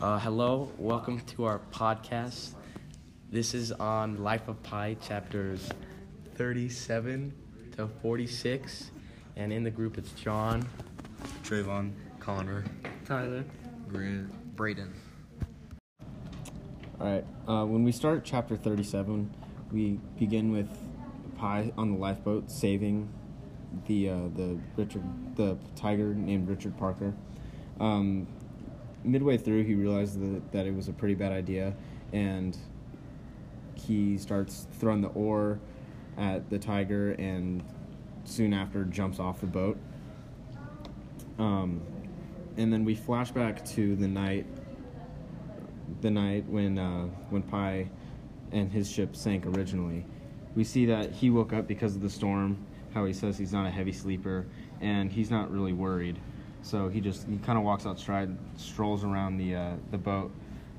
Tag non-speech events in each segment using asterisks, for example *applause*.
Uh, hello, welcome to our podcast. This is on Life of Pi, chapters 37 to 46. And in the group, it's John. Trayvon, Connor, Tyler. Grant, Braden. All right. Uh, when we start chapter 37, we begin with Pi on the lifeboat saving the uh, the Richard the tiger named Richard Parker. Um, midway through, he realized that, that it was a pretty bad idea, and he starts throwing the oar at the tiger, and soon after jumps off the boat. Um, and then we flash back to the night the night when uh, when Pi and his ship sank originally. We see that he woke up because of the storm. How he says he's not a heavy sleeper and he's not really worried. So he just he kind of walks outside, strolls around the uh, the boat,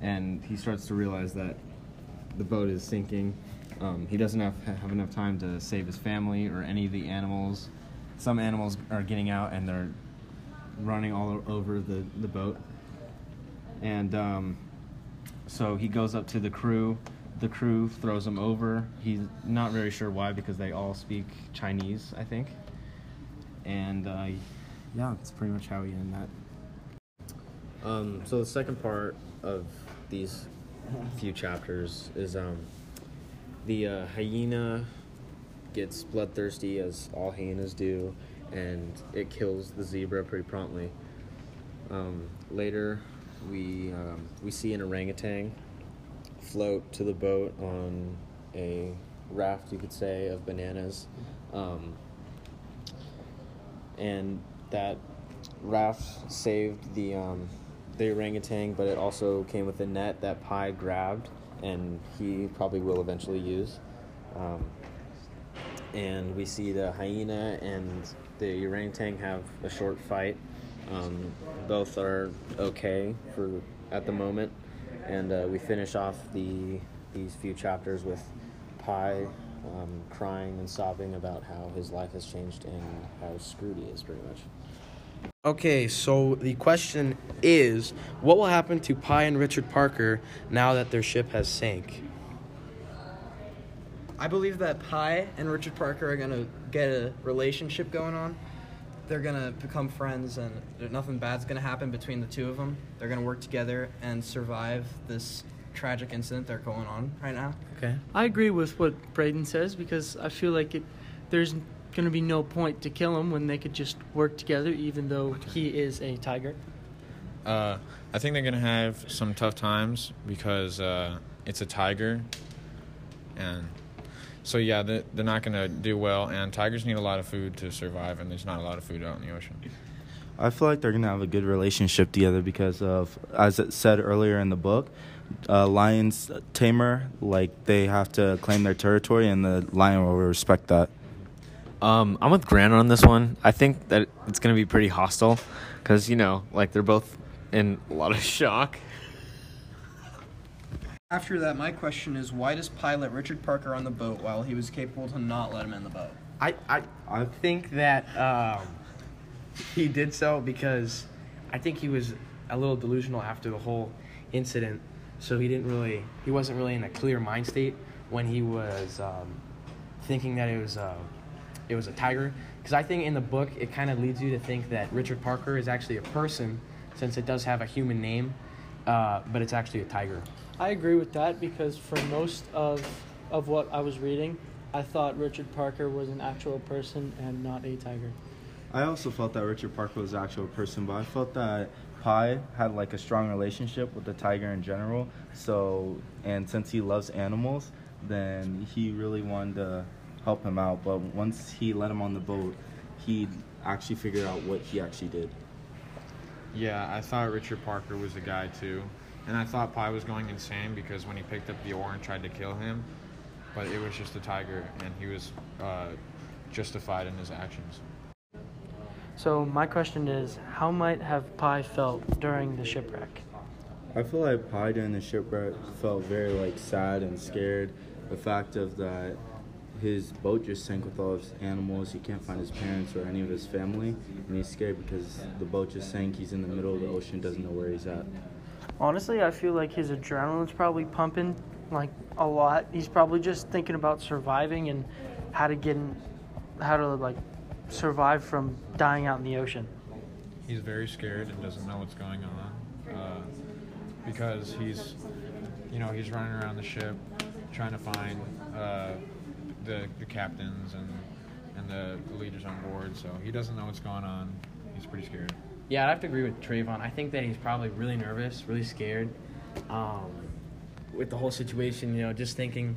and he starts to realize that the boat is sinking. Um, he doesn't have have enough time to save his family or any of the animals. Some animals are getting out and they're running all over the, the boat. And um, so he goes up to the crew. The crew throws him over. He's not very sure why because they all speak Chinese, I think. And uh, yeah, that's pretty much how we end that. Um, so the second part of these few chapters is um, the uh, hyena gets bloodthirsty as all hyenas do, and it kills the zebra pretty promptly. Um, later, we um, we see an orangutan float to the boat on a raft, you could say, of bananas, um, and that raft saved the um, the orangutan, but it also came with a net that Pi grabbed, and he probably will eventually use. Um, and we see the hyena and the orangutan have a short fight. Um, both are okay for at the moment, and uh, we finish off the these few chapters with Pi um, crying and sobbing about how his life has changed and how screwed he is, pretty much. Okay, so the question is what will happen to Pi and Richard Parker now that their ship has sank? I believe that Pi and Richard Parker are gonna get a relationship going on. They're gonna become friends, and there- nothing bad's gonna happen between the two of them. They're gonna work together and survive this tragic incident they're going on right now. Okay. I agree with what Braden says because I feel like it, there's going to be no point to kill him when they could just work together, even though he is a tiger. Uh, I think they're gonna have some tough times because uh, it's a tiger, and so yeah, they- they're not gonna do well. And tigers need a lot of food to survive, and there's not a lot of food out in the ocean. I feel like they're gonna have a good relationship together because of, as it said earlier in the book, uh, lions tamer like they have to claim their territory, and the lion will respect that. Um, I'm with Grant on this one. I think that it's going to be pretty hostile because, you know, like they're both in a lot of *laughs* shock. After that, my question is why does Pi let Richard Parker on the boat while he was capable to not let him in the boat? I, I, I think that um, he did so because I think he was a little delusional after the whole incident. So he didn't really, he wasn't really in a clear mind state when he was um, thinking that it was, uh, it was a tiger. Because I think in the book it kind of leads you to think that Richard Parker is actually a person, since it does have a human name, uh, but it's actually a tiger. I agree with that because for most of of what I was reading, I thought Richard Parker was an actual person and not a tiger. I also felt that Richard Parker was an actual person, but I felt that Pi had like a strong relationship with the tiger in general. So, and since he loves animals, then he really wanted to help him out. But once he let him on the boat, he actually figured out what he actually did. Yeah, I thought Richard Parker was a guy too, and I thought Pi was going insane because when he picked up the oar and tried to kill him, but it was just a tiger, and he was uh, justified in his actions. So my question is, how might have Pi felt during the shipwreck? I feel like Pi during the shipwreck felt very like sad and scared. The fact of that his boat just sank with all his animals. He can't find his parents or any of his family, and he's scared because the boat just sank. He's in the middle of the ocean, doesn't know where he's at. Honestly, I feel like his adrenaline's probably pumping like a lot. He's probably just thinking about surviving and how to get in, how to like survive from dying out in the ocean. He's very scared and doesn't know what's going on uh, because he's, you know, he's running around the ship trying to find uh, the the captains and and the, the leaders on board. So he doesn't know what's going on. He's pretty scared. Yeah, I'd have to agree with Trayvon. I think that he's probably really nervous, really scared um, with the whole situation. You know, just thinking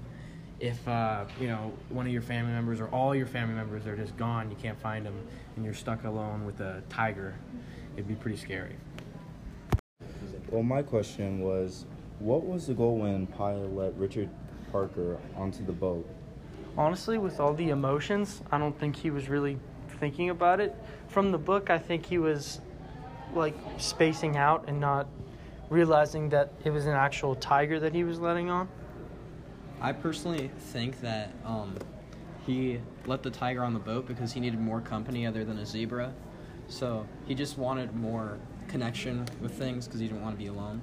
if uh, you know one of your family members or all your family members are just gone, you can't find them, and you're stuck alone with a tiger, it'd be pretty scary. Well, my question was, what was the goal when Pi let Richard Parker onto the boat? Honestly, with all the emotions, I don't think he was really thinking about it. From the book, I think he was like spacing out and not realizing that it was an actual tiger that he was letting on. I personally think that um, he let the tiger on the boat because he needed more company other than a zebra. So he just wanted more connection with things because he didn't want to be alone.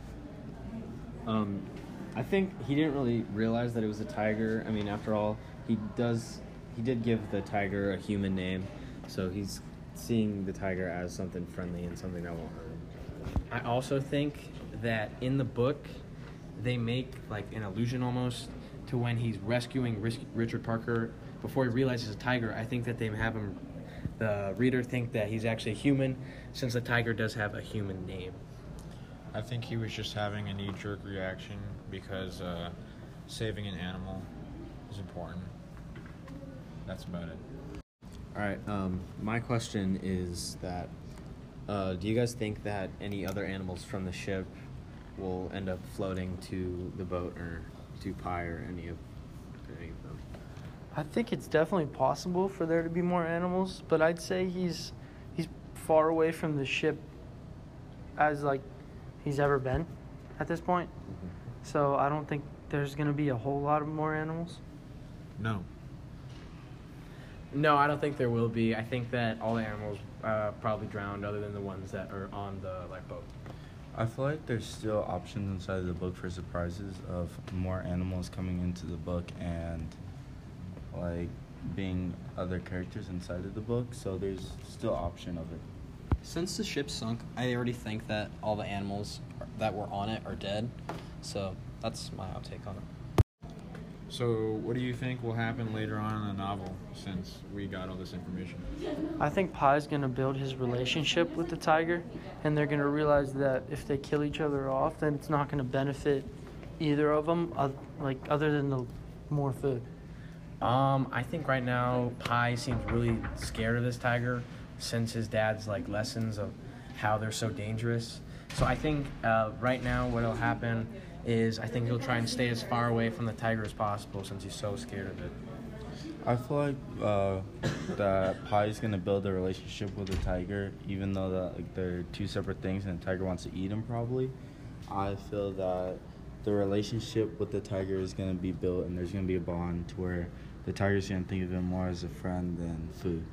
Um, I think he didn't really realize that it was a tiger. I mean, after all, he does he did give the tiger a human name, so he's seeing the tiger as something friendly and something that won't hurt him. I also think that in the book, they make like an allusion almost to when he's rescuing Ris- Richard Parker before he realizes it's a tiger. I think that they have him, the reader, think that he's actually a human, since the tiger does have a human name. I think he was just having a knee jerk reaction because uh, saving an animal is important. That's about it. All right. Um, my question is that uh, do you guys think that any other animals from the ship will end up floating to the boat or to Pi or any of any of them? I think it's definitely possible for there to be more animals, but I'd say he's he's far away from the ship as like he's ever been at this point. So I don't think there's gonna be a whole lot of more animals. No. No, I don't think there will be. I think that all the animals uh, probably drowned, other than the ones that are on the lifeboat. I feel like there's still options inside of the book for surprises of more animals coming into the book and like being other characters inside of the book. So there's still option of it. Since the ship sunk, I already think that all the animals that were on it are dead. So that's my outtake on it. So, what do you think will happen later on in the novel since we got all this information? I think Pi's gonna build his relationship with the tiger, and they're gonna realize that if they kill each other off, then it's not gonna benefit either of them, uh, like other than the more food. Um, I think right now Pi seems really scared of this tiger since his dad's like lessons of how they're so dangerous. So I think uh, right now what'll happen is I think he'll try and stay as far away from the tiger as possible since he's so scared of it. I feel like uh, that Pi is gonna build a relationship with the tiger, even though that like they're two separate things, and the tiger wants to eat him. Probably, I feel that the relationship with the tiger is gonna be built, and there's gonna be a bond to where the tiger's gonna think of him more as a friend than food.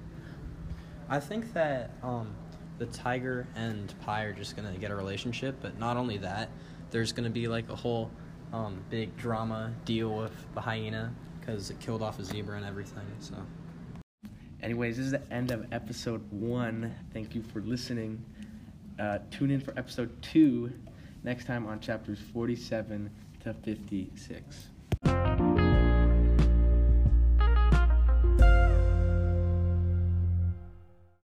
I think that um, the tiger and Pi are just gonna get a relationship, but not only that, there's gonna be like a whole um, big drama deal with the hyena because it killed off a zebra and everything. So. Anyways, this is the end of episode one. Thank you for listening. Uh, tune in for episode two next time on chapters 47 to 56.